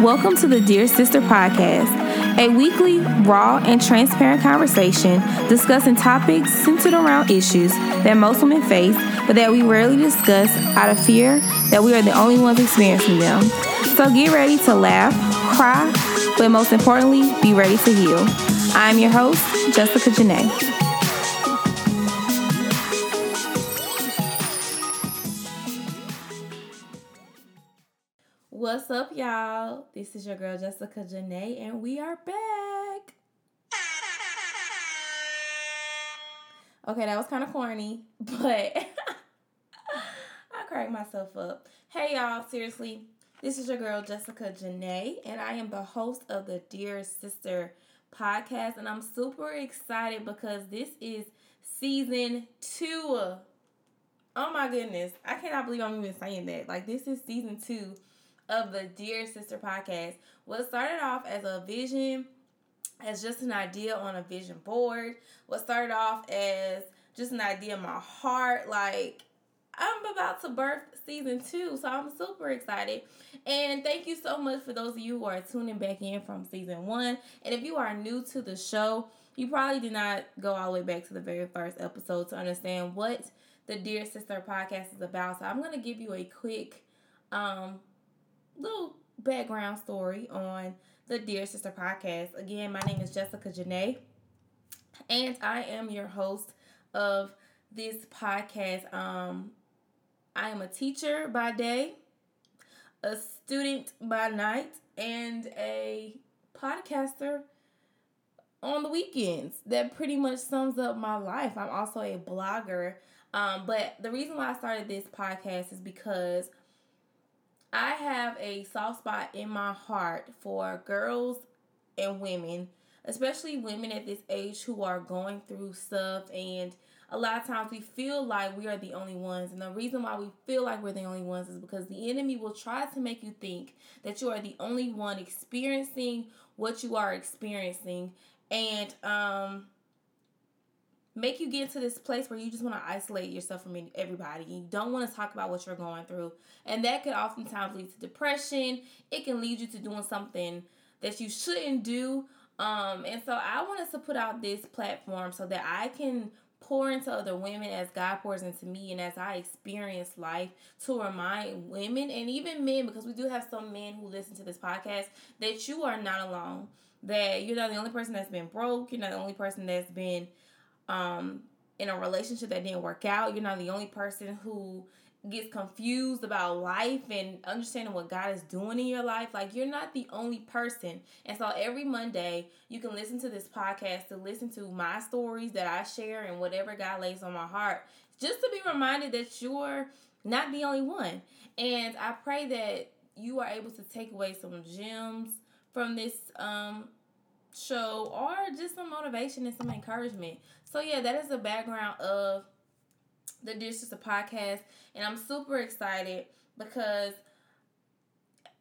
Welcome to the Dear Sister Podcast, a weekly, raw, and transparent conversation discussing topics centered around issues that most women face, but that we rarely discuss out of fear that we are the only ones experiencing them. So get ready to laugh, cry, but most importantly, be ready to heal. I'm your host, Jessica Janae. What's up, y'all? This is your girl Jessica Janae, and we are back. Okay, that was kind of corny, but I cracked myself up. Hey, y'all, seriously, this is your girl Jessica Janae, and I am the host of the Dear Sister podcast, and I'm super excited because this is season two. Oh my goodness, I cannot believe I'm even saying that. Like, this is season two of the Dear Sister podcast. What started off as a vision, as just an idea on a vision board, what started off as just an idea in my heart, like I'm about to birth season two, so I'm super excited. And thank you so much for those of you who are tuning back in from season one. And if you are new to the show, you probably did not go all the way back to the very first episode to understand what the Dear Sister podcast is about. So I'm gonna give you a quick um little background story on the Dear Sister podcast. Again, my name is Jessica Janae, and I am your host of this podcast. Um, I am a teacher by day, a student by night, and a podcaster on the weekends. That pretty much sums up my life. I'm also a blogger. Um, but the reason why I started this podcast is because I have a soft spot in my heart for girls and women, especially women at this age who are going through stuff and a lot of times we feel like we are the only ones. And the reason why we feel like we're the only ones is because the enemy will try to make you think that you are the only one experiencing what you are experiencing. And um make you get into this place where you just want to isolate yourself from everybody. You don't want to talk about what you're going through. And that could oftentimes lead to depression. It can lead you to doing something that you shouldn't do. Um, and so I wanted to put out this platform so that I can pour into other women as God pours into me and as I experience life to remind women and even men, because we do have some men who listen to this podcast, that you are not alone. That you're not the only person that's been broke. You're not the only person that's been um, in a relationship that didn't work out. You're not the only person who gets confused about life and understanding what God is doing in your life. Like you're not the only person. And so every Monday you can listen to this podcast to listen to my stories that I share and whatever God lays on my heart. Just to be reminded that you're not the only one. And I pray that you are able to take away some gems from this um show or just some motivation and some encouragement. So yeah, that is the background of the Dear Sister podcast, and I'm super excited because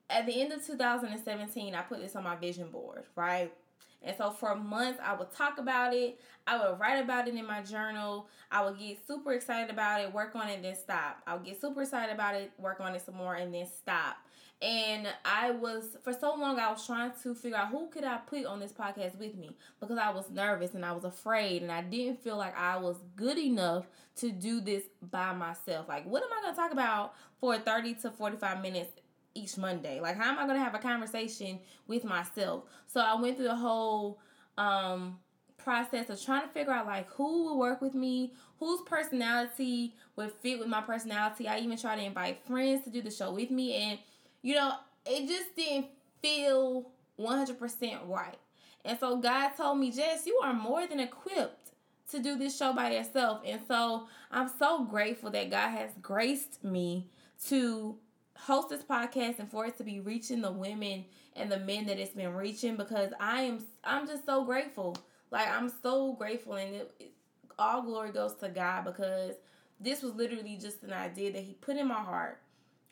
at the end of 2017, I put this on my vision board, right? And so for months, I would talk about it. I would write about it in my journal. I would get super excited about it, work on it, then stop. I would get super excited about it, work on it some more, and then stop. And I was for so long I was trying to figure out who could I put on this podcast with me because I was nervous and I was afraid and I didn't feel like I was good enough to do this by myself. Like what am I going to talk about for 30 to 45 minutes each Monday? Like how am I going to have a conversation with myself? So I went through the whole um process of trying to figure out like who will work with me, whose personality would fit with my personality. I even tried to invite friends to do the show with me and you know, it just didn't feel 100% right. And so God told me, Jess, you are more than equipped to do this show by yourself. And so I'm so grateful that God has graced me to host this podcast and for it to be reaching the women and the men that it's been reaching because I am I'm just so grateful. Like I'm so grateful and it, it, all glory goes to God because this was literally just an idea that he put in my heart,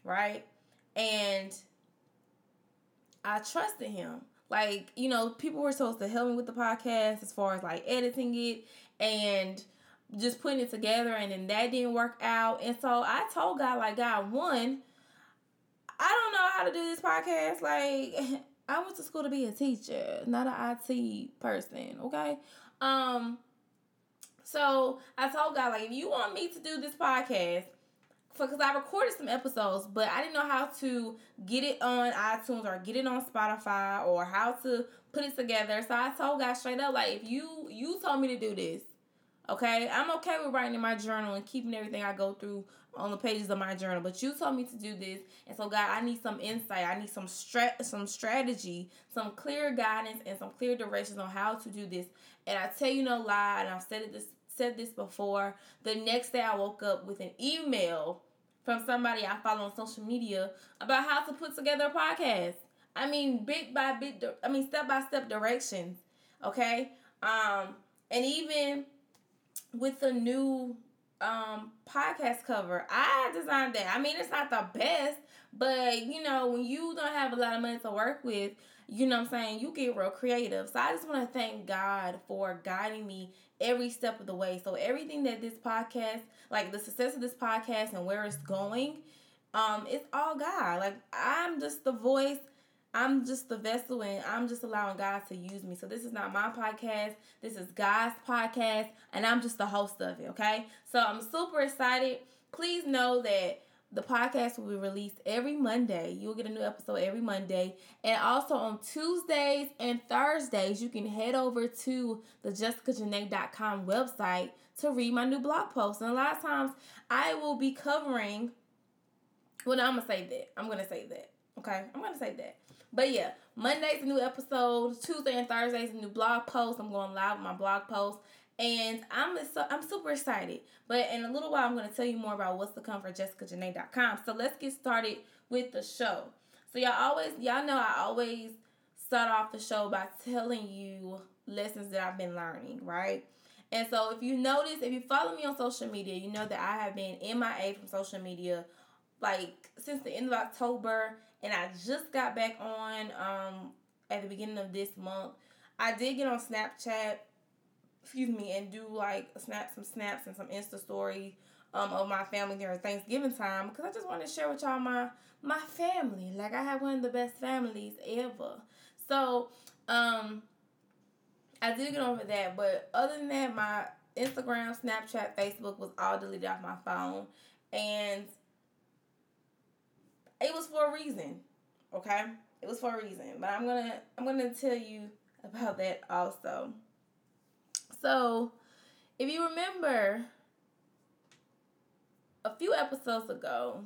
right? And I trusted him. Like, you know, people were supposed to help me with the podcast as far as like editing it and just putting it together and then that didn't work out. And so I told God, like, God, one, I don't know how to do this podcast. Like, I went to school to be a teacher, not an IT person. Okay. Um. So I told God, like, if you want me to do this podcast, because I recorded some episodes, but I didn't know how to get it on iTunes or get it on Spotify or how to put it together. So I told God straight up, like, if you you told me to do this, okay, I'm okay with writing in my journal and keeping everything I go through on the pages of my journal. But you told me to do this, and so God, I need some insight. I need some strat some strategy, some clear guidance, and some clear directions on how to do this. And I tell you no lie, and I've said it this said this before. The next day I woke up with an email from somebody I follow on social media about how to put together a podcast. I mean, bit by bit, I mean, step by step directions. Okay. Um, and even with the new um podcast cover, I designed that. I mean, it's not the best, but you know, when you don't have a lot of money to work with, you know I'm saying, you get real creative. So I just want to thank God for guiding me every step of the way. So everything that this podcast, like the success of this podcast and where it's going, um, it's all God. Like I'm just the voice. I'm just the vessel and I'm just allowing God to use me. So this is not my podcast. This is God's podcast and I'm just the host of it, okay? So I'm super excited. Please know that the podcast will be released every Monday. You'll get a new episode every Monday. And also on Tuesdays and Thursdays, you can head over to the jessicajanae.com website to read my new blog post. And a lot of times I will be covering well, no, I'm gonna say that. I'm gonna say that. Okay? I'm gonna say that. But yeah, Monday's a new episode. Tuesday and Thursday's a new blog post. I'm going live with my blog post and I'm so I'm super excited. But in a little while, I'm going to tell you more about what's to come for JessicaJanae.com. So let's get started with the show. So y'all always y'all know I always start off the show by telling you lessons that I've been learning, right? And so if you notice, if you follow me on social media, you know that I have been MIA from social media like since the end of October and I just got back on um at the beginning of this month. I did get on Snapchat excuse me, and do like snap some snaps and some Insta story um of my family during Thanksgiving time because I just want to share with y'all my my family. Like I have one of the best families ever. So um I did get over that, but other than that, my Instagram, Snapchat, Facebook was all deleted off my phone, and it was for a reason. Okay, it was for a reason, but I'm gonna I'm gonna tell you about that also. So, if you remember a few episodes ago,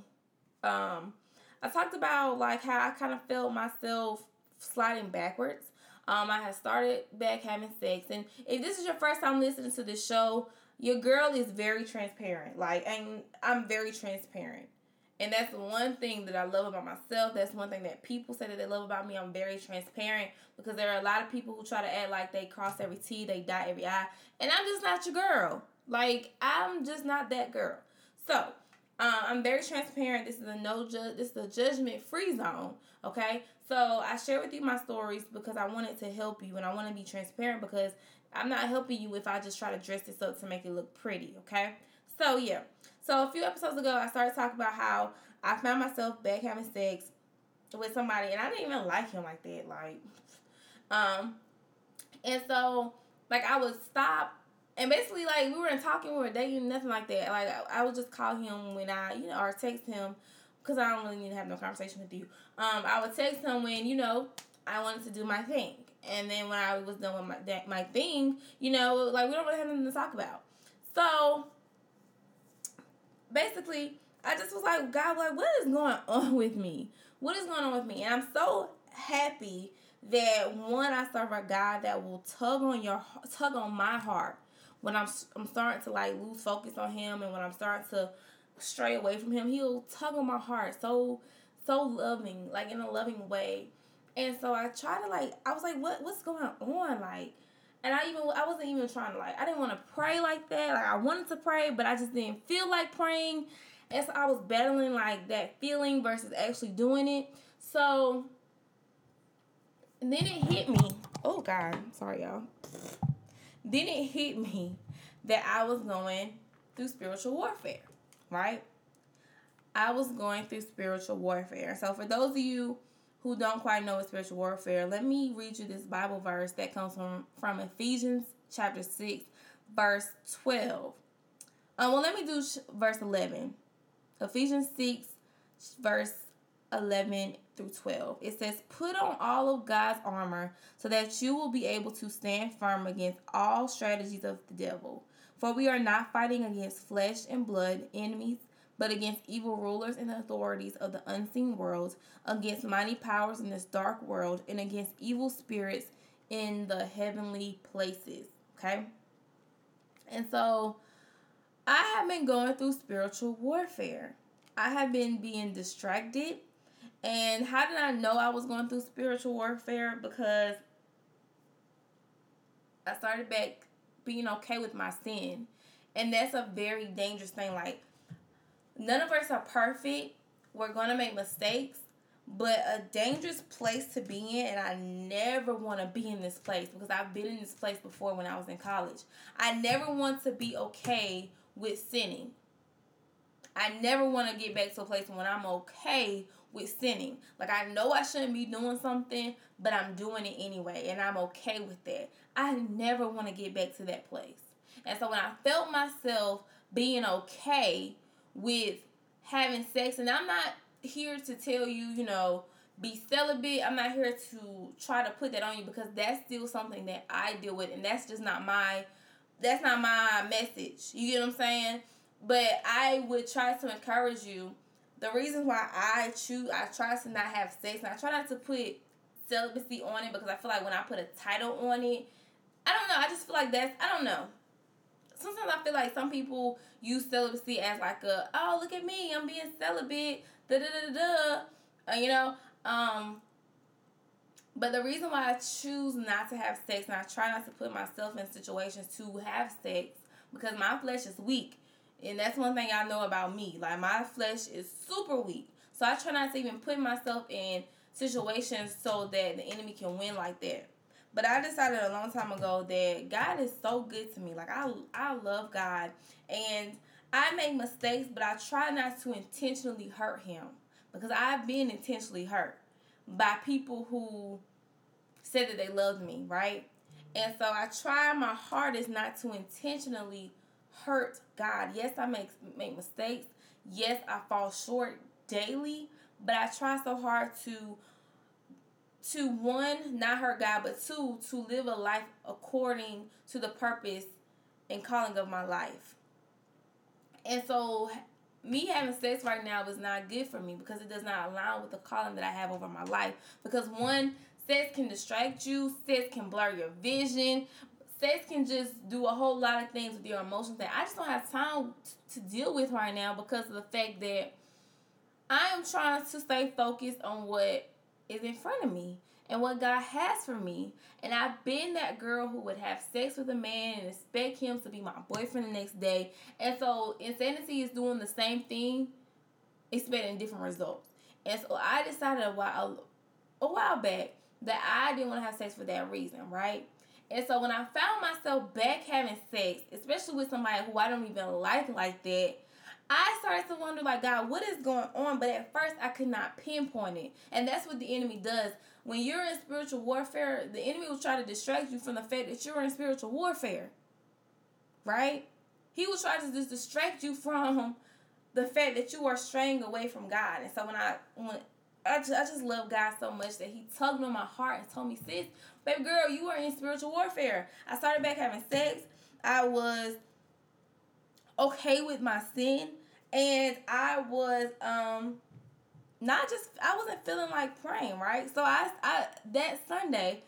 um, I talked about like how I kind of felt myself sliding backwards. Um, I had started back having sex, and if this is your first time listening to this show, your girl is very transparent. Like, and I'm very transparent. And that's one thing that I love about myself. That's one thing that people say that they love about me. I'm very transparent because there are a lot of people who try to act like they cross every T, they dot every I. And I'm just not your girl. Like, I'm just not that girl. So, uh, I'm very transparent. This is a no judge. This is a judgment free zone. Okay, so I share with you my stories because I wanted to help you and I want to be transparent because I'm not helping you if I just try to dress this up to make it look pretty. Okay, so yeah. So a few episodes ago, I started talking about how I found myself back having sex with somebody, and I didn't even like him like that. Like, um, and so like I would stop, and basically like we weren't talking, we were dating, nothing like that. Like I, I would just call him when I, you know, or text him because I don't really need to have no conversation with you. Um, I would text him when you know I wanted to do my thing, and then when I was done with my that, my thing, you know, like we don't really have nothing to talk about. So basically, I just was like, God, like, what is going on with me? What is going on with me? And I'm so happy that one, I serve a God that will tug on your tug on my heart when I'm I'm starting to like lose focus on Him, and when I'm starting to stray away from Him, He'll tug on my heart so so loving, like in a loving way. And so I try to like, I was like, what what's going on, like. And I even I wasn't even trying to like I didn't want to pray like that. Like I wanted to pray, but I just didn't feel like praying. And so I was battling like that feeling versus actually doing it. So then it hit me. Oh God, sorry y'all. Then it hit me that I was going through spiritual warfare, right? I was going through spiritual warfare. So for those of you who don't quite know what spiritual warfare, let me read you this Bible verse that comes from, from Ephesians chapter 6, verse 12. Um, well, let me do sh- verse 11. Ephesians 6, verse 11 through 12. It says, Put on all of God's armor so that you will be able to stand firm against all strategies of the devil. For we are not fighting against flesh and blood enemies but against evil rulers and authorities of the unseen world, against mighty powers in this dark world, and against evil spirits in the heavenly places. Okay? And so I have been going through spiritual warfare. I have been being distracted. And how did I know I was going through spiritual warfare? Because I started back being okay with my sin. And that's a very dangerous thing. Like, none of us are perfect. We're going to make mistakes, but a dangerous place to be in, and I never want to be in this place because I've been in this place before when I was in college. I never want to be okay with sinning. I never want to get back to a place when I'm okay with sinning. Like I know I shouldn't be doing something, but I'm doing it anyway, and I'm okay with that. I never want to get back to that place. And so when I felt myself being okay with having sex. And I'm not here to tell you, you know, be celibate. I'm not here to try to put that on you because that's still something that I deal with and that's just not my that's not my message. You get what I'm saying? But I would try to encourage you. The reason why I choose I try to not have sex and I try not to put celibacy on it because I feel like when I put a title on it, I don't know, I just feel like that's I don't know sometimes I feel like some people use celibacy as like a oh look at me I'm being celibate da da da da uh, you know um but the reason why I choose not to have sex and I try not to put myself in situations to have sex because my flesh is weak and that's one thing I know about me like my flesh is super weak so I try not to even put myself in situations so that the enemy can win like that but I decided a long time ago that God is so good to me. Like I I love God and I make mistakes, but I try not to intentionally hurt him because I've been intentionally hurt by people who said that they loved me, right? And so I try my hardest not to intentionally hurt God. Yes, I make make mistakes. Yes, I fall short daily, but I try so hard to to one, not her God, but two, to live a life according to the purpose and calling of my life. And so, me having sex right now is not good for me because it does not align with the calling that I have over my life. Because one, sex can distract you, sex can blur your vision, sex can just do a whole lot of things with your emotions that I just don't have time to deal with right now because of the fact that I am trying to stay focused on what is in front of me and what God has for me. And I've been that girl who would have sex with a man and expect him to be my boyfriend the next day. And so insanity is doing the same thing, expecting different results. And so I decided a while a while back that I didn't want to have sex for that reason, right? And so when I found myself back having sex, especially with somebody who I don't even like like that, I started to wonder, like, God, what is going on? But at first, I could not pinpoint it. And that's what the enemy does. When you're in spiritual warfare, the enemy will try to distract you from the fact that you're in spiritual warfare. Right? He will try to just distract you from the fact that you are straying away from God. And so when I when I just, I just love God so much that He tugged on my heart and told me, sis, baby girl, you are in spiritual warfare. I started back having sex. I was okay with my sin and I was um not just I wasn't feeling like praying, right? So I I that Sunday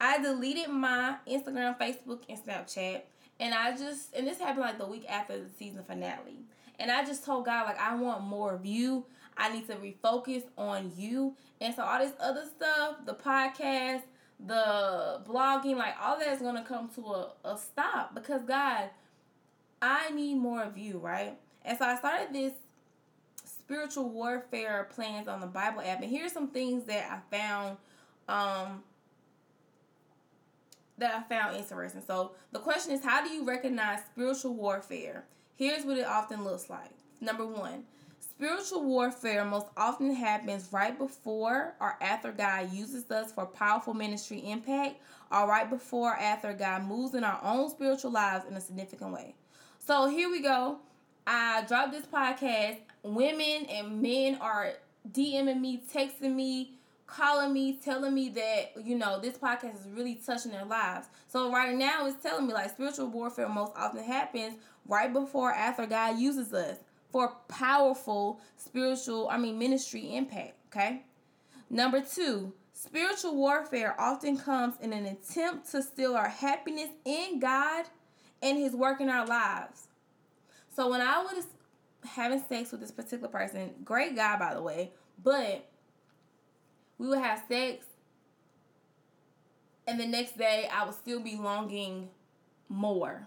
I deleted my Instagram, Facebook, and Snapchat, and I just and this happened like the week after the season finale. And I just told God like I want more of you. I need to refocus on you. And so all this other stuff, the podcast, the blogging, like all that is gonna come to a, a stop because God, I need more of you, right? And so I started this spiritual warfare plans on the Bible app. And here's some things that I found um that I found interesting. So the question is how do you recognize spiritual warfare? Here's what it often looks like. Number one, Spiritual warfare most often happens right before or after God uses us for powerful ministry impact, or right before or after God moves in our own spiritual lives in a significant way. So here we go. I dropped this podcast. Women and men are DMing me, texting me, calling me, telling me that, you know, this podcast is really touching their lives. So right now it's telling me like spiritual warfare most often happens right before after God uses us for powerful spiritual, I mean ministry impact, okay? Number 2, spiritual warfare often comes in an attempt to steal our happiness in God and his work in our lives. So when I was having sex with this particular person, great guy by the way, but we would have sex, and the next day I would still be longing more.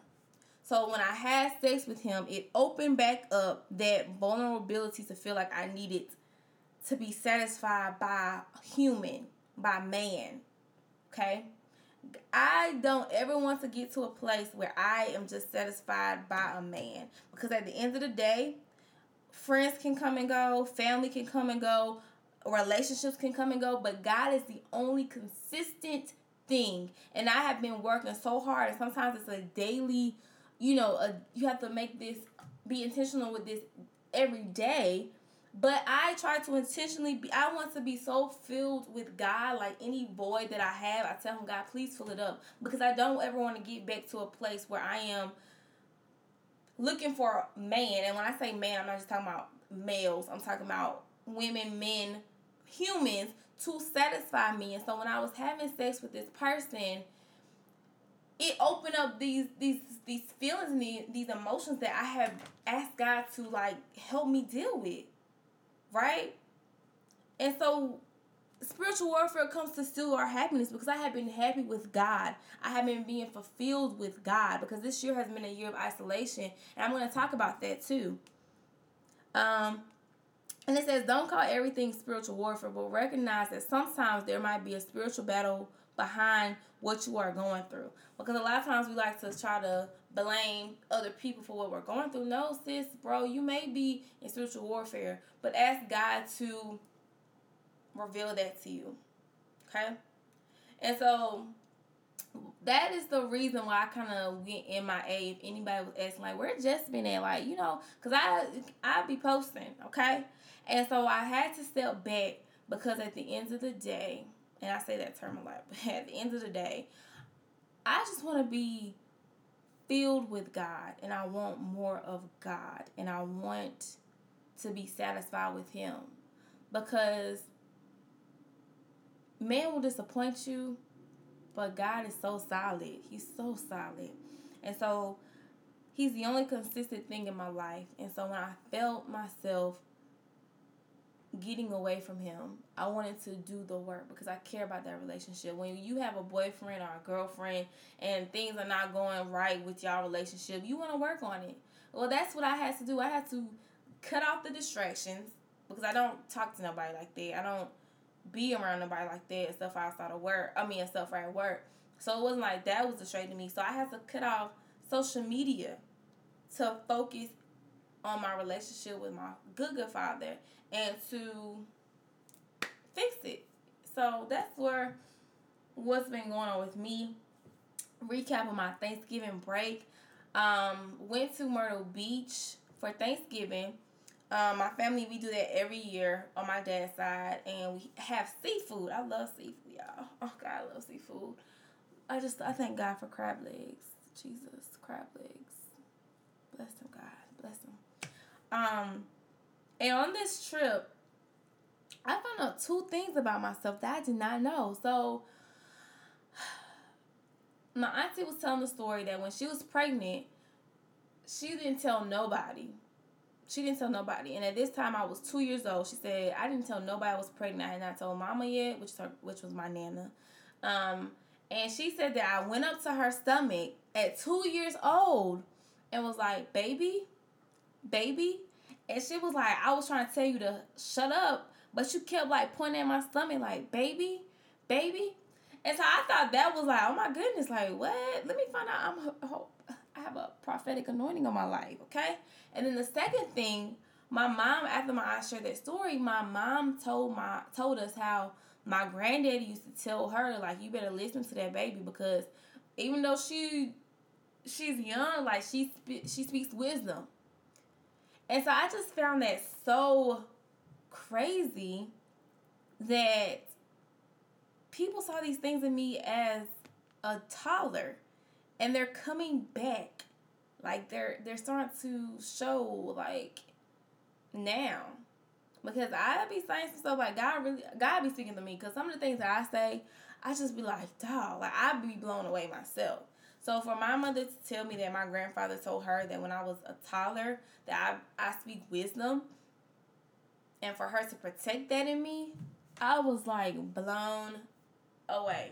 So when I had sex with him, it opened back up that vulnerability to feel like I needed to be satisfied by human, by man. Okay? I don't ever want to get to a place where I am just satisfied by a man. Because at the end of the day, friends can come and go, family can come and go, relationships can come and go, but God is the only consistent thing. And I have been working so hard, and sometimes it's a daily, you know, a, you have to make this be intentional with this every day. But I try to intentionally be, I want to be so filled with God, like any void that I have, I tell him, God, please fill it up. Because I don't ever want to get back to a place where I am looking for a man. And when I say man, I'm not just talking about males, I'm talking about women, men, humans to satisfy me. And so when I was having sex with this person, it opened up these these these feelings and these, these emotions that I have asked God to like help me deal with. Right? And so spiritual warfare comes to steal our happiness because I have been happy with God. I have been being fulfilled with God because this year has been a year of isolation. And I'm going to talk about that too. Um, and it says, don't call everything spiritual warfare, but recognize that sometimes there might be a spiritual battle behind what you are going through. Because a lot of times we like to try to blame other people for what we're going through. No, sis, bro, you may be in spiritual warfare, but ask God to reveal that to you. Okay? And so that is the reason why I kind of went in my A. If anybody was asking, like, where been at? Like, you know, because I, I'd be posting, okay? And so I had to step back because at the end of the day, and I say that term a lot, but at the end of the day, I just want to be filled with God and I want more of God and I want to be satisfied with Him because man will disappoint you, but God is so solid. He's so solid. And so He's the only consistent thing in my life. And so when I felt myself getting away from him. I wanted to do the work because I care about that relationship. When you have a boyfriend or a girlfriend and things are not going right with y'all relationship, you want to work on it. Well, that's what I had to do. I had to cut off the distractions because I don't talk to nobody like that. I don't be around nobody like that and stuff outside of work. I mean, stuff right at work. So it wasn't like that was distracting me. So I had to cut off social media to focus on my relationship with my good good father and to fix it. So that's where what's been going on with me. Recap of my Thanksgiving break. Um, went to Myrtle Beach for Thanksgiving. Um, my family we do that every year on my dad's side, and we have seafood. I love seafood, y'all. Oh God, I love seafood. I just I thank God for crab legs. Jesus, crab legs. Bless him, God. Bless him. Um, and on this trip, I found out two things about myself that I did not know. So, my auntie was telling the story that when she was pregnant, she didn't tell nobody. She didn't tell nobody. And at this time, I was two years old. She said, I didn't tell nobody I was pregnant. I had not told mama yet, which, her, which was my nana. Um, and she said that I went up to her stomach at two years old and was like, baby, baby. And she was like, I was trying to tell you to shut up, but you kept like pointing at my stomach, like, baby, baby. And so I thought that was like, oh my goodness, like, what? Let me find out I'm hope I have a prophetic anointing on my life, okay? And then the second thing my mom after my I shared that story, my mom told my told us how my granddaddy used to tell her like you better listen to that baby because even though she she's young, like she she speaks wisdom. And so I just found that so crazy that people saw these things in me as a toddler and they're coming back. Like they're they're starting to show like now. Because I be saying some stuff like God really God be speaking to me. Because some of the things that I say I just be like dog like I be blown away myself so for my mother to tell me that my grandfather told her that when I was a toddler that I, I speak wisdom and for her to protect that in me I was like blown away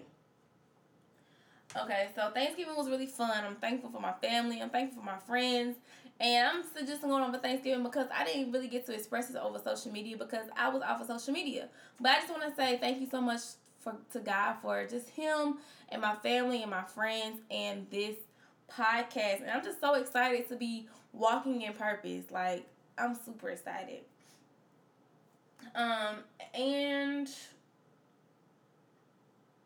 Okay, so Thanksgiving was really fun. I'm thankful for my family. I'm thankful for my friends. And I'm just going over Thanksgiving because I didn't really get to express it over social media because I was off of social media. But I just want to say thank you so much for to God for just Him and my family and my friends and this podcast. And I'm just so excited to be walking in purpose. Like I'm super excited. Um and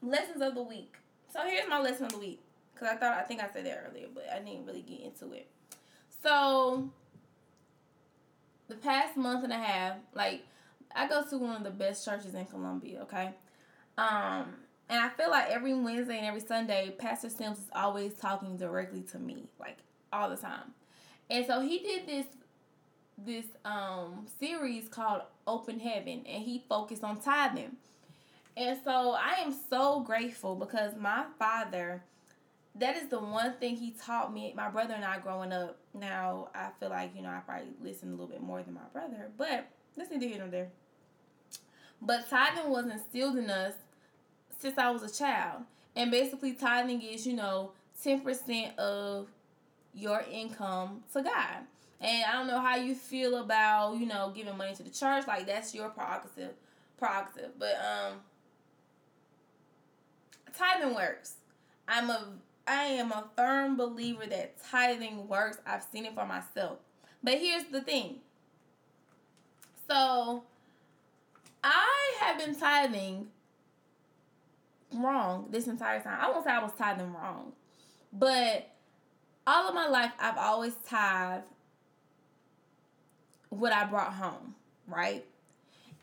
lessons of the week. So here's my lesson of the week. Because I thought, I think I said that earlier, but I didn't really get into it. So, the past month and a half, like, I go to one of the best churches in Columbia, okay? Um, and I feel like every Wednesday and every Sunday, Pastor Sims is always talking directly to me, like, all the time. And so he did this this um series called Open Heaven and he focused on tithing. And so I am so grateful because my father, that is the one thing he taught me, my brother and I growing up. Now, I feel like, you know, I probably listen a little bit more than my brother, but listen to here there. But tithing was instilled in us since I was a child. And basically, tithing is, you know, 10% of your income to God. And I don't know how you feel about, you know, giving money to the church. Like, that's your prerogative. prerogative. But, um, tithing works. I'm a I am a firm believer that tithing works. I've seen it for myself. But here's the thing. So I have been tithing wrong this entire time. I won't say I was tithing wrong. But all of my life I've always tithed what I brought home, right?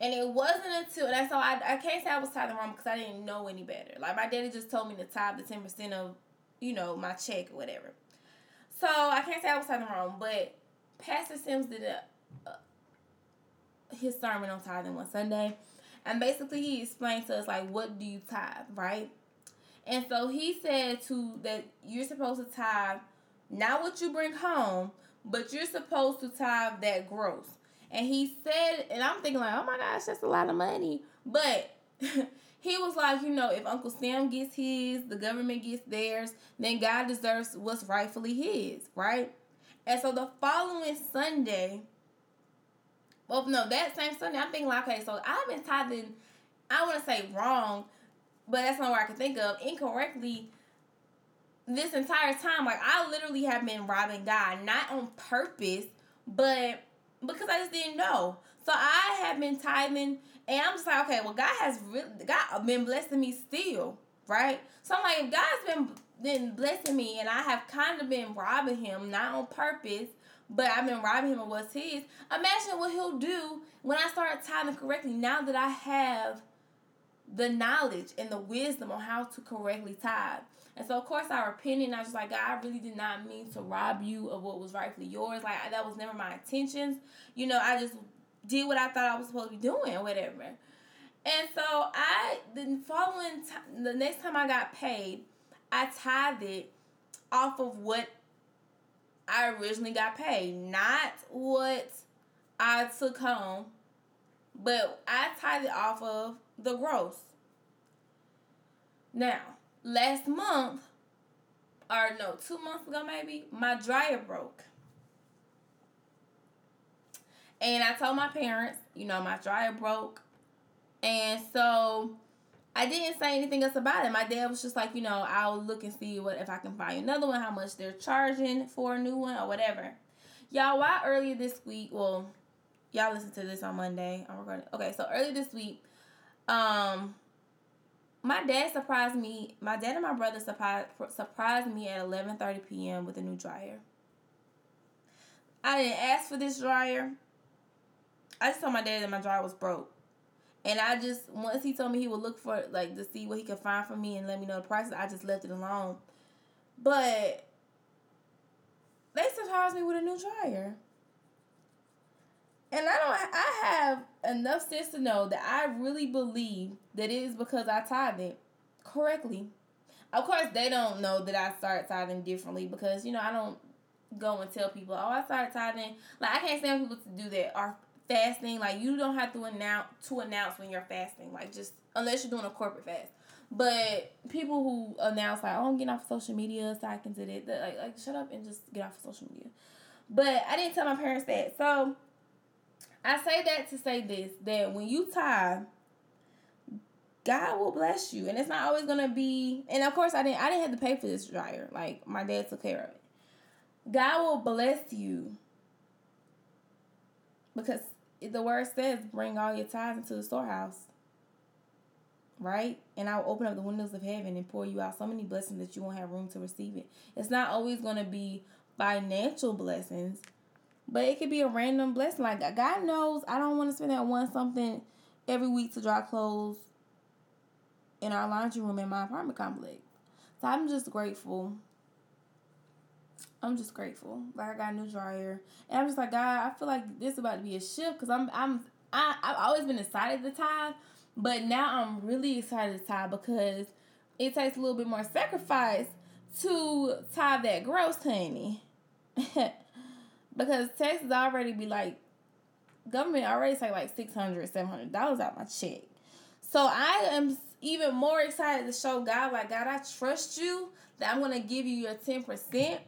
And it wasn't until that's all I, I can't say I was tithing wrong because I didn't know any better. Like my daddy just told me to tithe the ten percent of, you know, my check or whatever. So I can't say I was tithing wrong, but Pastor Sims did a, a, his sermon on tithing one Sunday, and basically he explained to us like what do you tithe, right? And so he said to that you're supposed to tithe not what you bring home, but you're supposed to tithe that gross. And he said, and I'm thinking like, oh my gosh, that's a lot of money. But he was like, you know, if Uncle Sam gets his, the government gets theirs, then God deserves what's rightfully his, right? And so the following Sunday, well, no, that same Sunday, I'm thinking like, okay, so I've been tithing, I want to say wrong, but that's not what I can think of, incorrectly this entire time. Like, I literally have been robbing God, not on purpose, but because I just didn't know. So I have been tithing, and I'm just like, okay, well, God has really, God been blessing me still, right? So I'm like, God's been been blessing me, and I have kind of been robbing Him, not on purpose, but I've been robbing Him of what's His. Imagine what He'll do when I start tithing correctly. Now that I have the knowledge and the wisdom on how to correctly tithe. And so, of course, I repented. And I was like, God, I really did not mean to rob you of what was rightfully yours. Like, that was never my intentions. You know, I just did what I thought I was supposed to be doing, or whatever. And so, I, the following, t- the next time I got paid, I tithed it off of what I originally got paid, not what I took home, but I tied it off of the gross. Now, last month, or no, two months ago maybe, my dryer broke. And I told my parents, you know, my dryer broke. And so I didn't say anything else about it. My dad was just like, you know, I'll look and see what if I can find another one, how much they're charging for a new one or whatever. Y'all, why earlier this week, well, y'all listen to this on Monday. I'm recording. Okay, so early this week, um, my dad surprised me. My dad and my brother surprised surprised me at 11:30 p.m. with a new dryer. I didn't ask for this dryer. I just told my dad that my dryer was broke. And I just once he told me he would look for like to see what he could find for me and let me know the prices, I just left it alone. But they surprised me with a new dryer. And I don't I have enough sense to know that I really believe that it is because I tied it correctly. Of course they don't know that I start tithing differently because, you know, I don't go and tell people, oh I started tithing. Like I can't stand people to do that or fasting, like you don't have to announce to announce when you're fasting. Like just unless you're doing a corporate fast. But people who announce like, oh, I'm getting off of social media so I can do it, like like shut up and just get off of social media. But I didn't tell my parents that. So I say that to say this that when you tithe, God will bless you. And it's not always gonna be and of course I didn't I didn't have to pay for this dryer. Like my dad took care of it. God will bless you. Because the word says, bring all your tithes into the storehouse. Right? And I'll open up the windows of heaven and pour you out so many blessings that you won't have room to receive it. It's not always going to be financial blessings, but it could be a random blessing. Like, God knows I don't want to spend that one something every week to dry clothes in our laundry room in my apartment complex. So I'm just grateful I'm just grateful. Like I got a new dryer, and I'm just like God. I feel like this is about to be a shift because I'm I'm I I've always been excited to tithe, but now I'm really excited to tithe because it takes a little bit more sacrifice to tie that gross, honey. because taxes already be like government already take like 600 700 dollars out my check so i am even more excited to show god like god i trust you that i'm to give you your 10%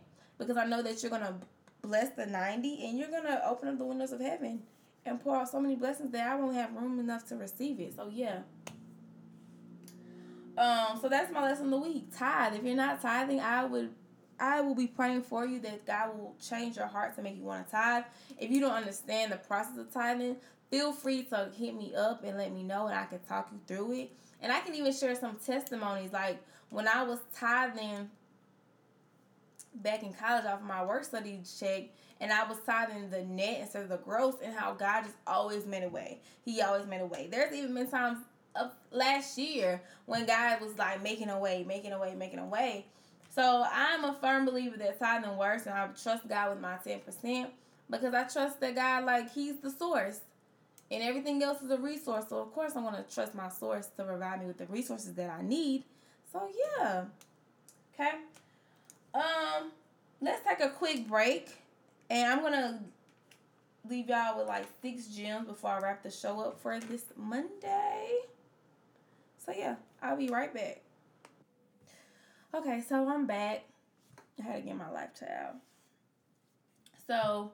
because I know that you're going to bless the 90 and you're going to open up the windows of heaven and pour out so many blessings that I won't have room enough to receive it. So, yeah. Um, so that's my lesson of the week. Tithe. If you're not tithing, I would I will be praying for you that God will change your heart to make you want to tithe. If you don't understand the process of tithing, feel free to hit me up and let me know and I can talk you through it. And I can even share some testimonies. Like when I was tithing back in college off of my work study check and I was tithing the net instead of the gross and how God just always made a way. He always made a way. There's even been times of last year when God was like making a way, making a way, making a way. So I'm a firm believer that tithing works and I trust God with my 10% because I trust that God, like, He's the source. And everything else is a resource. So, of course, I'm to trust my source to provide me with the resources that I need. So, yeah. Okay. Um, let's take a quick break, and I'm gonna leave y'all with like six gems before I wrap the show up for this Monday. So yeah, I'll be right back. Okay, so I'm back. I had to get my lifestyle. So,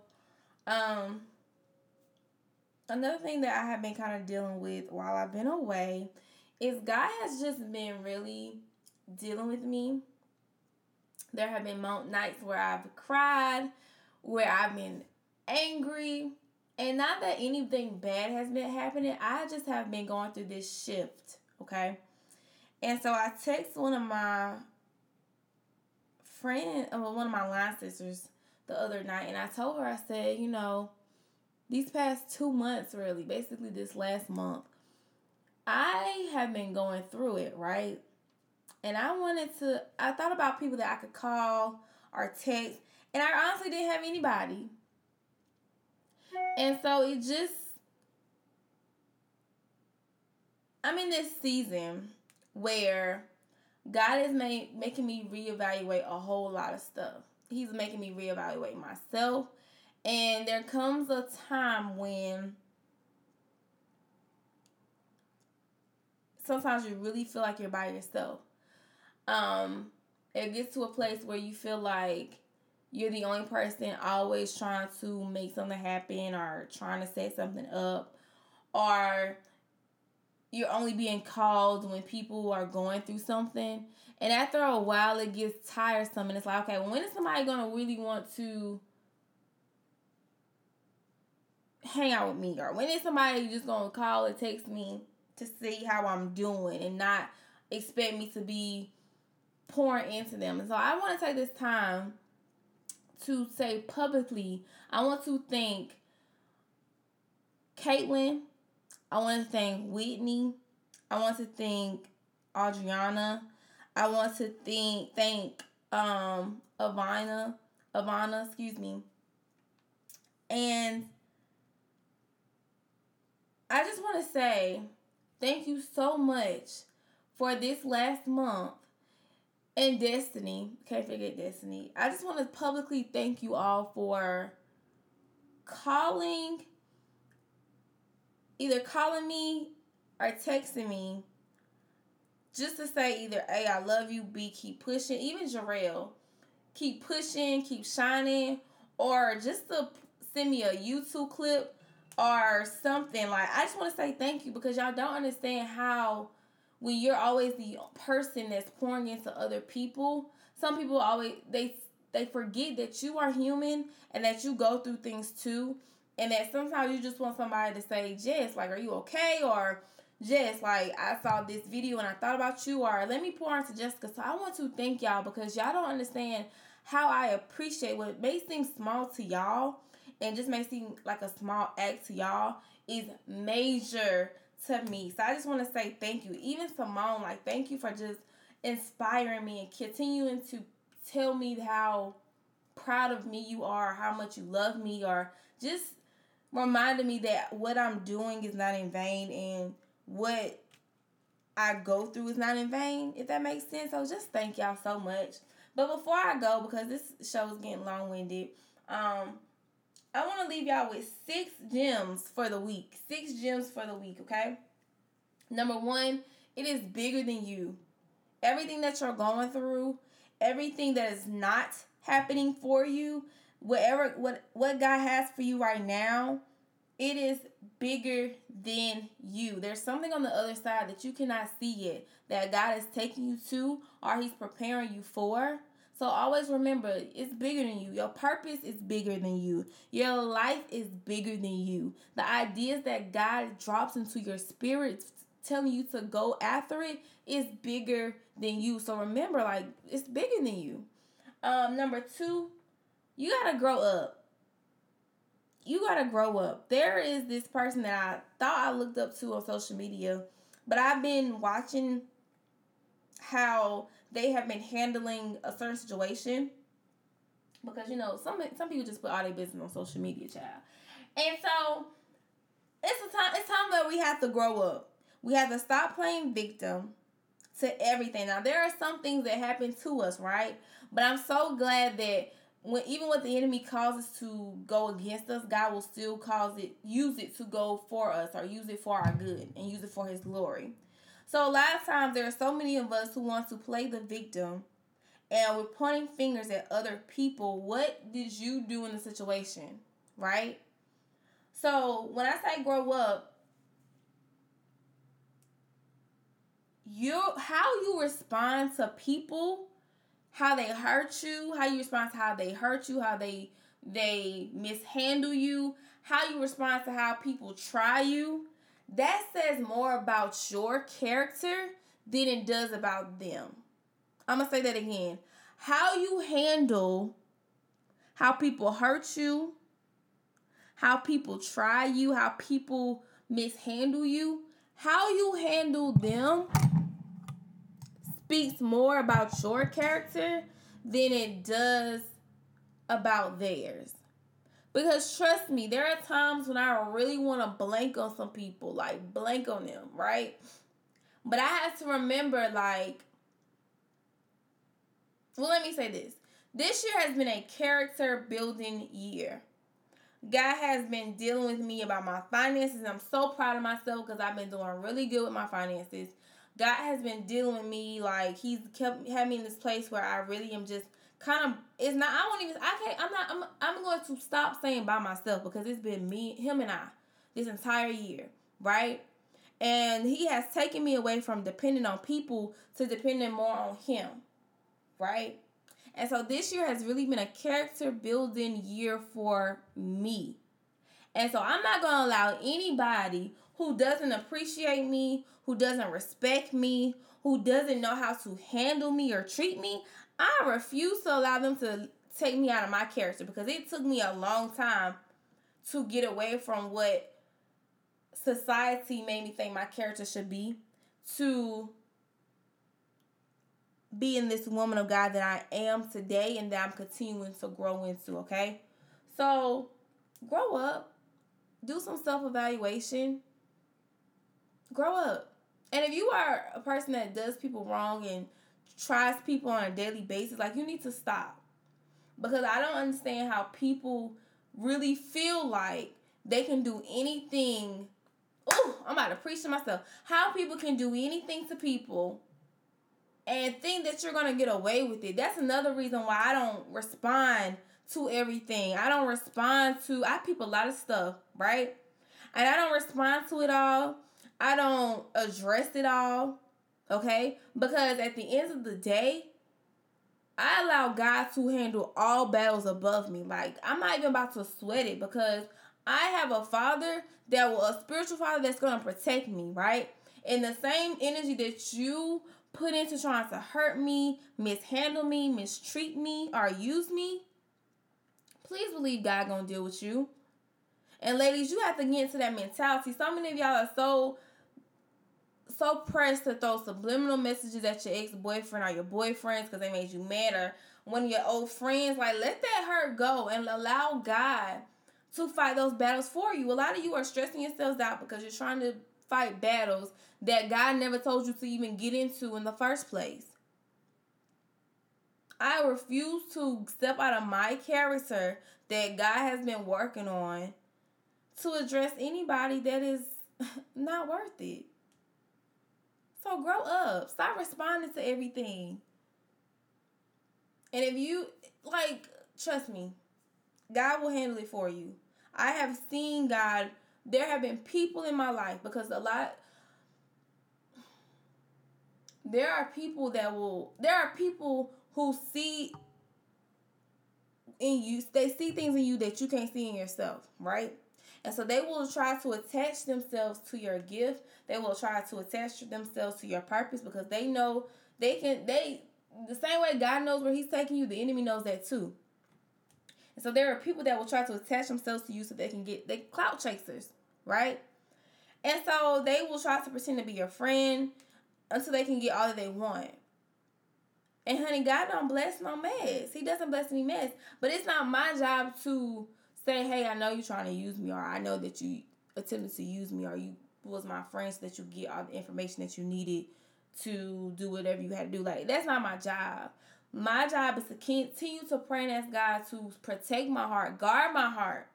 um, another thing that I have been kind of dealing with while I've been away is God has just been really dealing with me there have been nights where I've cried, where I've been angry. And not that anything bad has been happening, I just have been going through this shift, okay? And so I text one of my friend, uh, one of my line sisters the other night, and I told her, I said, you know, these past two months, really, basically this last month, I have been going through it, right? And I wanted to. I thought about people that I could call or text, and I honestly didn't have anybody. And so it just. I'm in this season where God is made, making me reevaluate a whole lot of stuff. He's making me reevaluate myself. And there comes a time when sometimes you really feel like you're by yourself um, it gets to a place where you feel like you're the only person always trying to make something happen or trying to set something up or you're only being called when people are going through something. And after a while it gets tiresome and it's like okay when is somebody gonna really want to hang out with me? Or when is somebody just gonna call or text me to see how I'm doing and not expect me to be pouring into them. And so I want to take this time to say publicly, I want to thank Caitlin. I want to thank Whitney. I want to thank Adriana. I want to thank thank um Avina, Avana, excuse me. And I just want to say thank you so much for this last month and Destiny. Can't forget Destiny. I just want to publicly thank you all for calling, either calling me or texting me just to say either A, I love you, B, keep pushing. Even Jarrell, keep pushing, keep shining, or just to send me a YouTube clip or something. Like, I just want to say thank you because y'all don't understand how when you're always the person that's pouring into other people, some people always they they forget that you are human and that you go through things too. And that sometimes you just want somebody to say, Jess, like, are you okay? Or Jess, like, I saw this video and I thought about you. Or let me pour into Jessica. So I want to thank y'all because y'all don't understand how I appreciate what may seem small to y'all and just may seem like a small act to y'all is major to me. So I just want to say thank you. Even Simone, like thank you for just inspiring me and continuing to tell me how proud of me you are, how much you love me, or just reminding me that what I'm doing is not in vain and what I go through is not in vain, if that makes sense. So just thank y'all so much. But before I go, because this show is getting long winded, um, I want to leave y'all with six gems for the week. Six gems for the week, okay? Number one, it is bigger than you. Everything that you're going through, everything that is not happening for you, whatever what what God has for you right now, it is bigger than you. There's something on the other side that you cannot see yet that God is taking you to or he's preparing you for. So always remember, it's bigger than you. Your purpose is bigger than you. Your life is bigger than you. The ideas that God drops into your spirit telling you to go after it is bigger than you. So remember, like, it's bigger than you. Um, number two, you gotta grow up. You gotta grow up. There is this person that I thought I looked up to on social media, but I've been watching how they have been handling a certain situation because you know some some people just put all their business on social media, child, and so it's a time it's time that we have to grow up. We have to stop playing victim to everything. Now there are some things that happen to us, right? But I'm so glad that when even what the enemy causes to go against us, God will still cause it use it to go for us or use it for our good and use it for his glory. So a lot of times there are so many of us who want to play the victim and we're pointing fingers at other people. What did you do in the situation? Right? So when I say grow up, you how you respond to people, how they hurt you, how you respond to how they hurt you, how they they mishandle you, how you respond to how people try you that says more about your character than it does about them. I'm going to say that again. How you handle how people hurt you, how people try you, how people mishandle you, how you handle them speaks more about your character than it does about theirs. Because trust me, there are times when I really want to blank on some people, like blank on them, right? But I have to remember, like, well, let me say this. This year has been a character building year. God has been dealing with me about my finances. I'm so proud of myself because I've been doing really good with my finances. God has been dealing with me like He's kept had me in this place where I really am just kind of it's not I won't even I can't I'm not I'm I'm going to stop saying by myself because it's been me him and I this entire year, right? And he has taken me away from depending on people to depending more on him, right? And so this year has really been a character building year for me. And so I'm not going to allow anybody who doesn't appreciate me, who doesn't respect me, who doesn't know how to handle me or treat me, I refuse to allow them to take me out of my character because it took me a long time to get away from what society made me think my character should be to being this woman of God that I am today and that I'm continuing to grow into, okay? So, grow up, do some self evaluation, grow up. And if you are a person that does people wrong and tries people on a daily basis, like you need to stop. Because I don't understand how people really feel like they can do anything. Oh, I'm about to preach to myself. How people can do anything to people and think that you're gonna get away with it. That's another reason why I don't respond to everything. I don't respond to I peep a lot of stuff, right? And I don't respond to it all. I don't address it all. Okay? Because at the end of the day, I allow God to handle all battles above me. Like I'm not even about to sweat it because I have a father that will a spiritual father that's gonna protect me, right? And the same energy that you put into trying to hurt me, mishandle me, mistreat me, or use me, please believe God gonna deal with you. And ladies, you have to get into that mentality. So many of y'all are so so pressed to throw subliminal messages at your ex-boyfriend or your boyfriends because they made you mad or one of your old friends. Like let that hurt go and allow God to fight those battles for you. A lot of you are stressing yourselves out because you're trying to fight battles that God never told you to even get into in the first place. I refuse to step out of my character that God has been working on to address anybody that is not worth it. So grow up. Stop responding to everything. And if you like, trust me, God will handle it for you. I have seen God there have been people in my life because a lot there are people that will there are people who see in you they see things in you that you can't see in yourself right and so they will try to attach themselves to your gift they will try to attach themselves to your purpose because they know they can they the same way god knows where he's taking you the enemy knows that too and so there are people that will try to attach themselves to you so they can get they clout chasers right? And so they will try to pretend to be your friend until they can get all that they want. And honey, God don't bless no mess. He doesn't bless any mess. But it's not my job to say, hey, I know you're trying to use me, or I know that you attempted to use me, or you was my friend so that you get all the information that you needed to do whatever you had to do. Like, that's not my job. My job is to continue to pray and ask God to protect my heart, guard my heart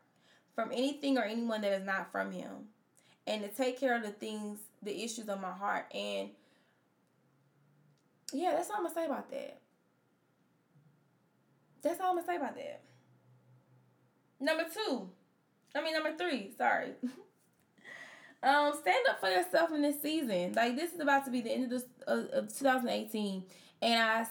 from anything or anyone that is not from him and to take care of the things the issues of my heart and yeah that's all i'm gonna say about that that's all i'm gonna say about that number two i mean number three sorry um stand up for yourself in this season like this is about to be the end of this uh, of 2018 and i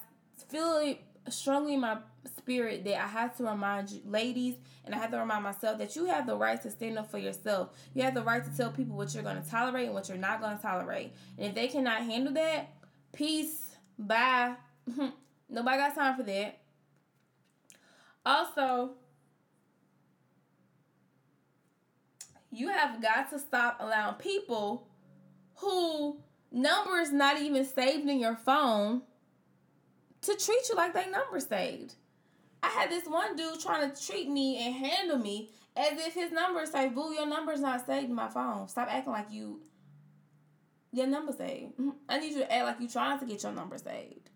feel it strongly in my spirit that I have to remind you, ladies, and I have to remind myself that you have the right to stand up for yourself. You have the right to tell people what you're going to tolerate and what you're not going to tolerate. And if they cannot handle that, peace, bye. Nobody got time for that. Also, you have got to stop allowing people who number is not even saved in your phone to treat you like they number saved. I had this one dude trying to treat me and handle me as if his number saved. Boo, your number's not saved in my phone. Stop acting like you your number saved. Mm-hmm. I need you to act like you're trying to get your number saved.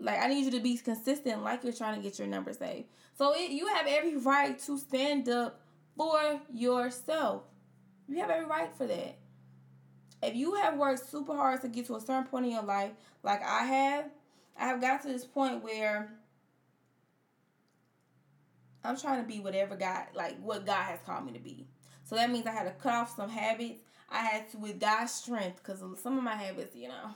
Like I need you to be consistent like you're trying to get your number saved. So it, you have every right to stand up for yourself. You have every right for that. If you have worked super hard to get to a certain point in your life, like I have, I have got to this point where I'm trying to be whatever God, like what God has called me to be. So that means I had to cut off some habits. I had to, with God's strength, because some of my habits, you know,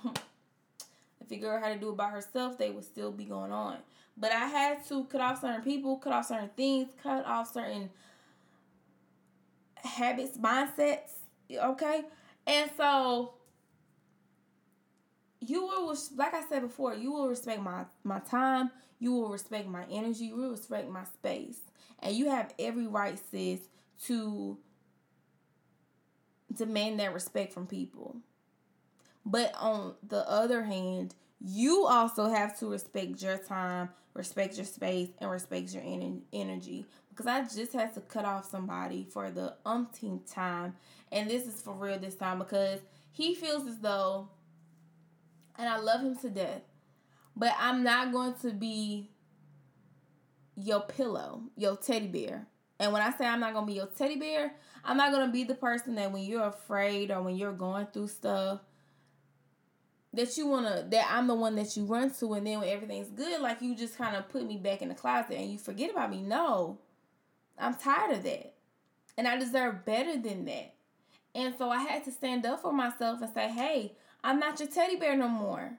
if a girl had to do it by herself, they would still be going on. But I had to cut off certain people, cut off certain things, cut off certain habits, mindsets. Okay, and so you will, like I said before, you will respect my my time. You will respect my energy. You will respect my space, and you have every right, sis, to demand that respect from people. But on the other hand, you also have to respect your time, respect your space, and respect your en- energy. Because I just had to cut off somebody for the umpteenth time, and this is for real this time because he feels as though, and I love him to death, but I'm not going to be your pillow, your teddy bear. And when I say I'm not going to be your teddy bear, I'm not going to be the person that when you're afraid or when you're going through stuff, that you want to that I'm the one that you run to and then when everything's good like you just kind of put me back in the closet and you forget about me. No. I'm tired of that. And I deserve better than that. And so I had to stand up for myself and say, "Hey, I'm not your teddy bear no more.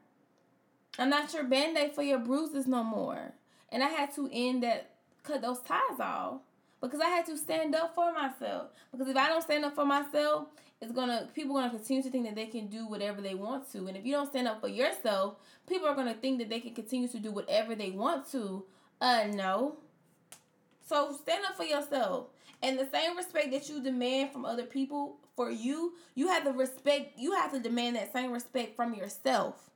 I'm not your band-aid for your bruises no more." And I had to end that cut those ties off because I had to stand up for myself. Because if I don't stand up for myself, it's gonna people gonna continue to think that they can do whatever they want to. And if you don't stand up for yourself, people are gonna think that they can continue to do whatever they want to. Uh no. So stand up for yourself. And the same respect that you demand from other people for you, you have to respect you have to demand that same respect from yourself.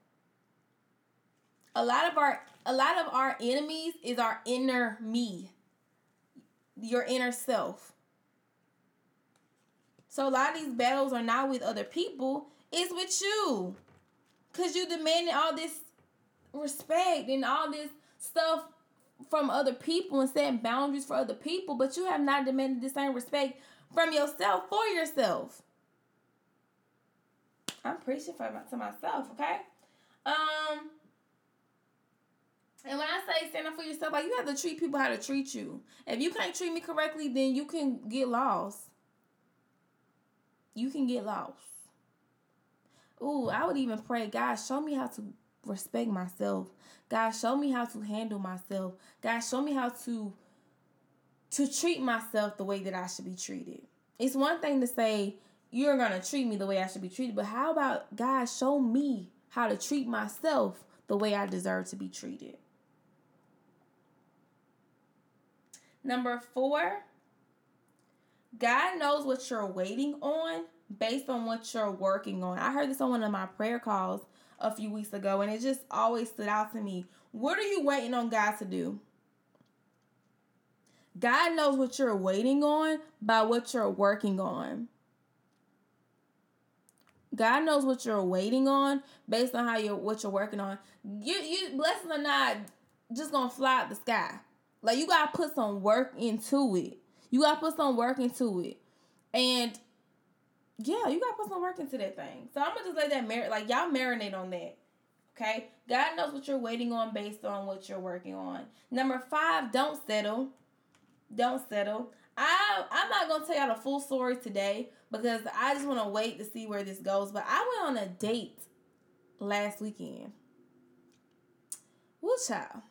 A lot of our a lot of our enemies is our inner me your inner self. So a lot of these battles are not with other people, it's with you. Cause you demanding all this respect and all this stuff from other people and setting boundaries for other people, but you have not demanded the same respect from yourself for yourself. I'm preaching for to myself, okay? Um, and when I say stand up for yourself, like you have to treat people how to treat you. If you can't treat me correctly, then you can get lost. You can get lost. Ooh, I would even pray, God, show me how to respect myself. God, show me how to handle myself. God, show me how to to treat myself the way that I should be treated. It's one thing to say you're going to treat me the way I should be treated, but how about God show me how to treat myself the way I deserve to be treated? Number four, God knows what you're waiting on based on what you're working on. I heard this on one of my prayer calls a few weeks ago, and it just always stood out to me. What are you waiting on God to do? God knows what you're waiting on by what you're working on. God knows what you're waiting on based on how you're what you're working on. You you blessings are not just gonna fly out the sky. Like you gotta put some work into it. You gotta put some work into it. And yeah, you gotta put some work into that thing. So I'm gonna just let that marinate like y'all marinate on that. Okay? God knows what you're waiting on based on what you're working on. Number five, don't settle. Don't settle. I I'm not gonna tell y'all the full story today because I just wanna wait to see where this goes. But I went on a date last weekend. Woo child.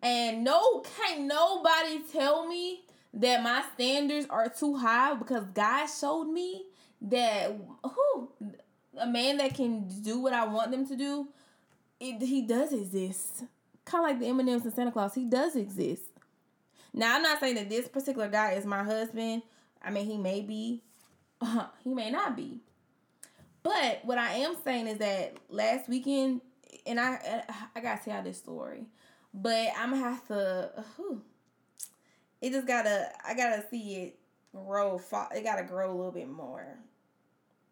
And no, can't nobody tell me that my standards are too high because God showed me that who a man that can do what I want them to do, it, he does exist. Kind of like the M&Ms and Santa Claus, he does exist. Now I'm not saying that this particular guy is my husband. I mean, he may be, uh, he may not be. But what I am saying is that last weekend, and I I gotta tell this story. But I'm gonna have to. Whew, it just gotta. I gotta see it grow. It gotta grow a little bit more.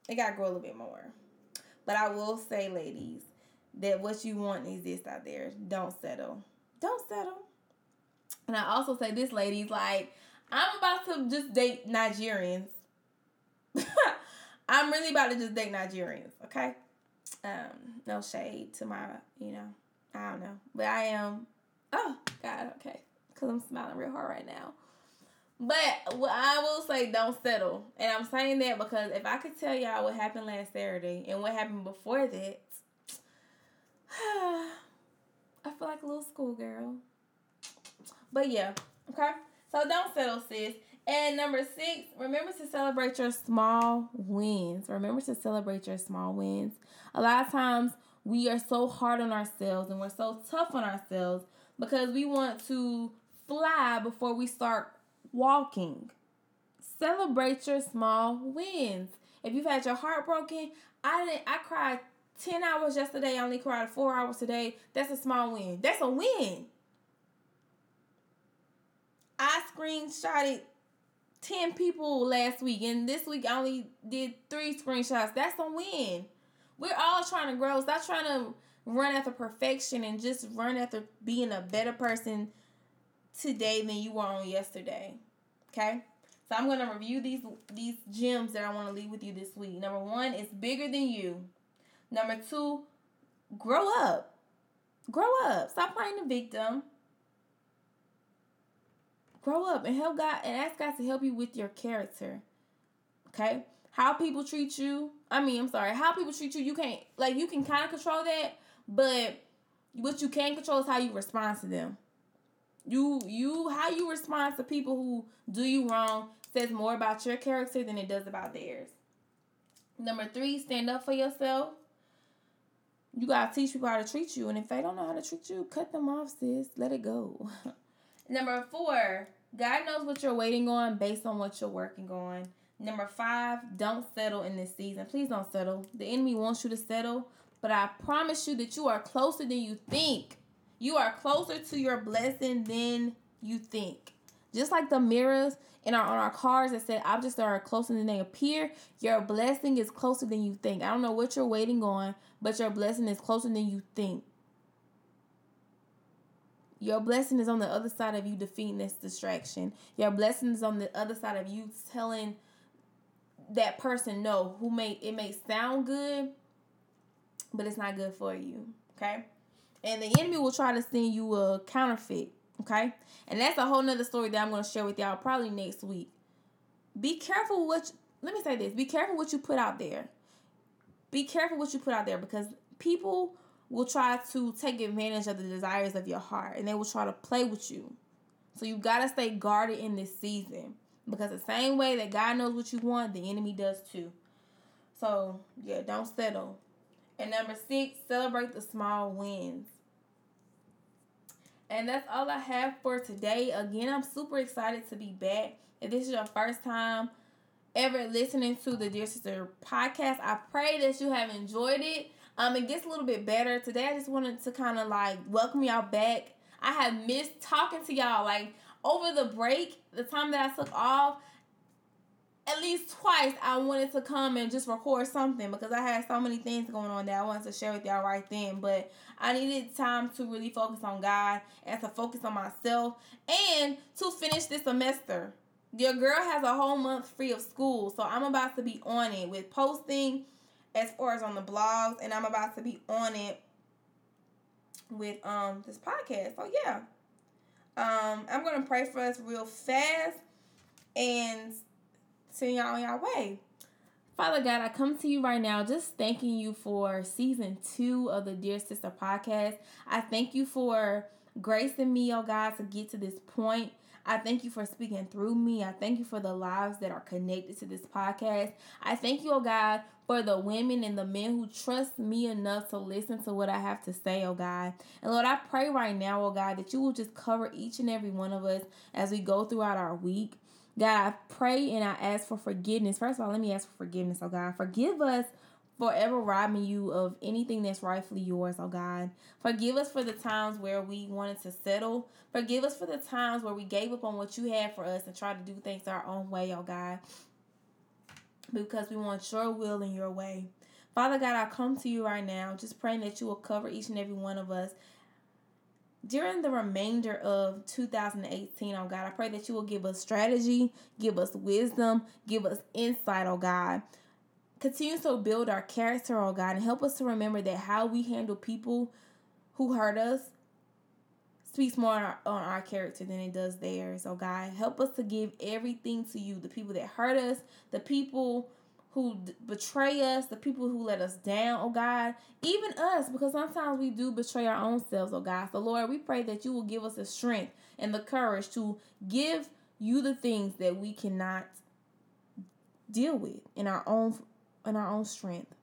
It gotta grow a little bit more. But I will say, ladies, that what you want exists out there. Don't settle. Don't settle. And I also say this, ladies, like I'm about to just date Nigerians. I'm really about to just date Nigerians, okay? Um, no shade to my, you know, I don't know. But I am Oh, God, okay. Because I'm smiling real hard right now. But what I will say, don't settle. And I'm saying that because if I could tell y'all what happened last Saturday and what happened before that, I feel like a little schoolgirl. But yeah, okay. So don't settle, sis. And number six, remember to celebrate your small wins. Remember to celebrate your small wins. A lot of times we are so hard on ourselves and we're so tough on ourselves because we want to fly before we start walking. Celebrate your small wins. If you've had your heart broken, I didn't I cried 10 hours yesterday, I only cried 4 hours today. That's a small win. That's a win. I screenshotted 10 people last week and this week I only did 3 screenshots. That's a win. We're all trying to grow. Stop trying to run after perfection and just run after being a better person today than you were on yesterday. Okay? So I'm gonna review these these gems that I want to leave with you this week. Number one it's bigger than you. Number two, grow up. Grow up. Stop playing the victim. Grow up and help God and ask God to help you with your character. Okay? How people treat you. I mean, I'm sorry. How people treat you, you can't like you can kind of control that, but what you can control is how you respond to them. You you how you respond to people who do you wrong says more about your character than it does about theirs. Number three, stand up for yourself. You gotta teach people how to treat you, and if they don't know how to treat you, cut them off, sis. Let it go. Number four, God knows what you're waiting on based on what you're working on. Number five, don't settle in this season. Please don't settle. The enemy wants you to settle, but I promise you that you are closer than you think. You are closer to your blessing than you think. Just like the mirrors in our on our cars that said objects are closer than they appear, your blessing is closer than you think. I don't know what you're waiting on, but your blessing is closer than you think. Your blessing is on the other side of you defeating this distraction. Your blessing is on the other side of you telling that person no who may it may sound good, but it's not good for you. Okay? And the enemy will try to send you a counterfeit. Okay? And that's a whole nother story that I'm gonna share with y'all probably next week. Be careful what you, let me say this. Be careful what you put out there. Be careful what you put out there because people will try to take advantage of the desires of your heart and they will try to play with you. So you got to stay guarded in this season because the same way that God knows what you want, the enemy does too. So, yeah, don't settle. And number six, celebrate the small wins. And that's all I have for today. Again, I'm super excited to be back. If this is your first time ever listening to the Dear Sister podcast, I pray that you have enjoyed it. Um, it gets a little bit better. Today I just wanted to kind of like welcome y'all back. I have missed talking to y'all. Like over the break, the time that I took off, at least twice I wanted to come and just record something because I had so many things going on that I wanted to share with y'all right then. But I needed time to really focus on God and to focus on myself and to finish this semester. Your girl has a whole month free of school, so I'm about to be on it with posting as far as on the blogs, and I'm about to be on it with um this podcast. So yeah. Um, I'm gonna pray for us real fast and send y'all on y'all way. Father God, I come to you right now just thanking you for season two of the Dear Sister podcast. I thank you for gracing me, oh God, to get to this point. I thank you for speaking through me. I thank you for the lives that are connected to this podcast. I thank you, oh God, for the women and the men who trust me enough to listen to what I have to say, oh God. And Lord, I pray right now, oh God, that you will just cover each and every one of us as we go throughout our week. God, I pray and I ask for forgiveness. First of all, let me ask for forgiveness, oh God. Forgive us forever robbing you of anything that's rightfully yours, oh God. Forgive us for the times where we wanted to settle. Forgive us for the times where we gave up on what you had for us and tried to do things our own way, oh God. Because we want your will and your way. Father God, I come to you right now, just praying that you will cover each and every one of us during the remainder of 2018, oh God, I pray that you will give us strategy, give us wisdom, give us insight, oh God. Continue to build our character, oh God, and help us to remember that how we handle people who hurt us speaks more on our, on our character than it does theirs, oh God. Help us to give everything to you the people that hurt us, the people who d- betray us, the people who let us down, oh God, even us, because sometimes we do betray our own selves, oh God. So, Lord, we pray that you will give us the strength and the courage to give you the things that we cannot deal with in our own in our own strength.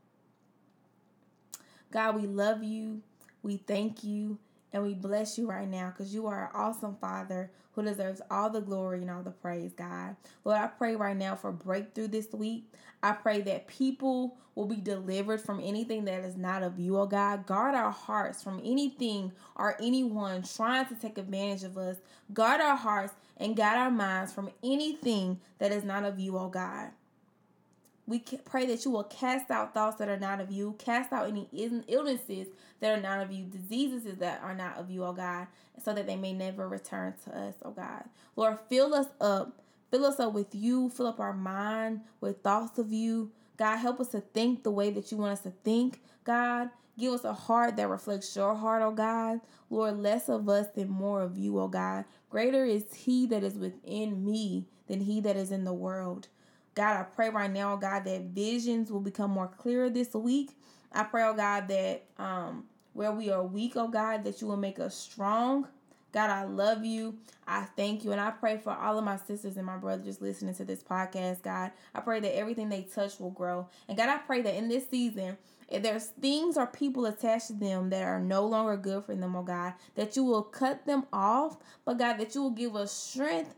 God, we love you. We thank you and we bless you right now because you are an awesome Father who deserves all the glory and all the praise, God. Lord, I pray right now for breakthrough this week. I pray that people will be delivered from anything that is not of you, oh God. Guard our hearts from anything or anyone trying to take advantage of us. Guard our hearts and guide our minds from anything that is not of you, oh God. We pray that you will cast out thoughts that are not of you, cast out any illnesses that are not of you, diseases that are not of you, oh God, so that they may never return to us, oh God. Lord, fill us up. Fill us up with you. Fill up our mind with thoughts of you. God, help us to think the way that you want us to think, God. Give us a heart that reflects your heart, oh God. Lord, less of us and more of you, oh God. Greater is he that is within me than he that is in the world. God, I pray right now, God, that visions will become more clear this week. I pray, oh God, that um where we are weak, oh God, that you will make us strong. God, I love you. I thank you. And I pray for all of my sisters and my brothers listening to this podcast, God. I pray that everything they touch will grow. And God, I pray that in this season, if there's things or people attached to them that are no longer good for them, oh God, that you will cut them off. But God, that you will give us strength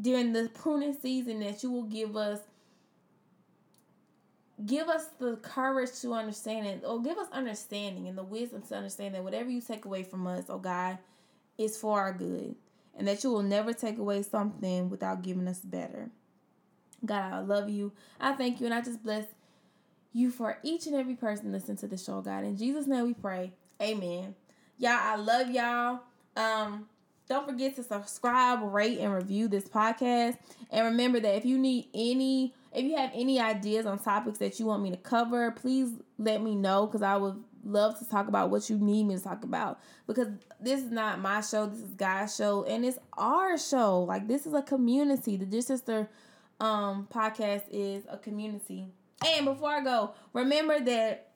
during the pruning season that you will give us give us the courage to understand it or give us understanding and the wisdom to understand that whatever you take away from us oh god is for our good and that you will never take away something without giving us better. God i love you. I thank you and i just bless you for each and every person listening to the show god. In jesus name we pray. Amen. Y'all i love y'all. Um don't forget to subscribe, rate, and review this podcast. And remember that if you need any, if you have any ideas on topics that you want me to cover, please let me know because I would love to talk about what you need me to talk about. Because this is not my show, this is God's show, and it's our show. Like this is a community. The Dear Sister um podcast is a community. And before I go, remember that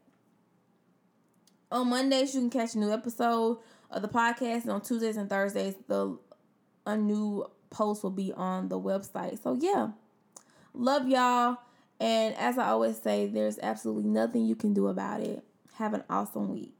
on Mondays you can catch a new episode of the podcast. And on Tuesdays and Thursdays, the a new post will be on the website. So yeah, love y'all. And as I always say, there's absolutely nothing you can do about it. Have an awesome week.